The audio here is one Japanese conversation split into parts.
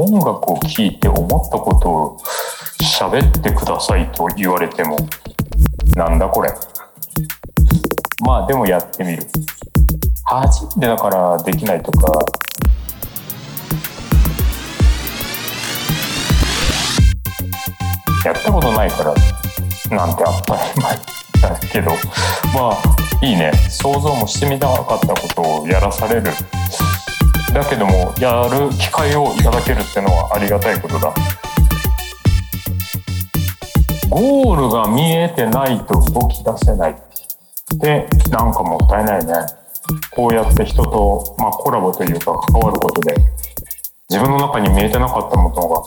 音楽を聴いて思ったことを喋ってくださいと言われてもなんだこれ。まあでもやってみる。初めてだからできないとか。やったことないからなんて当たり前。だけどまあいいね。想像もしてみなかったことをやらされる。だけどもやる機会をいただけるっていうのはありがたいことだ。ゴールが見えてないと動き出せないってなんかもったいないね。こうやって人と、まあ、コラボというか関わることで自分の中に見えてなかったものが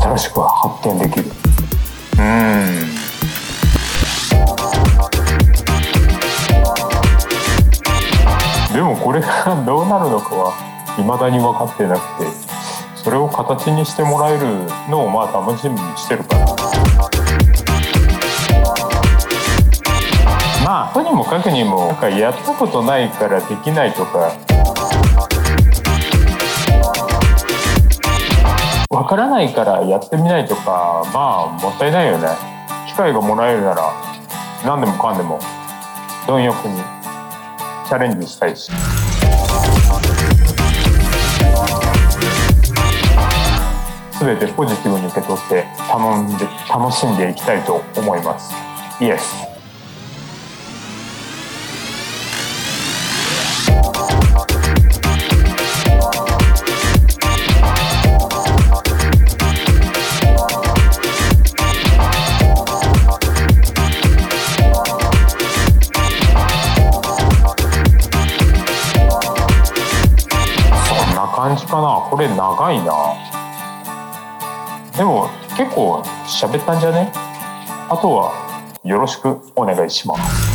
新しく発見できる。うん。これがどうなるのかは未だに分かってなくてそれを形にしてもらえるのをまあ楽しみにしてるから。まあとにもかくにもなんかやったことないからできないとか。わからないからやってみないとかまあもったいないよね。機会がもらえるなら何でもかんでも貪欲に。チャレンジしたいし。全てポジティブに受け取って頼んで楽しんでいきたいと思います。イエス。かな？これ長いな。でも結構喋ったんじゃね？あとはよろしくお願いします。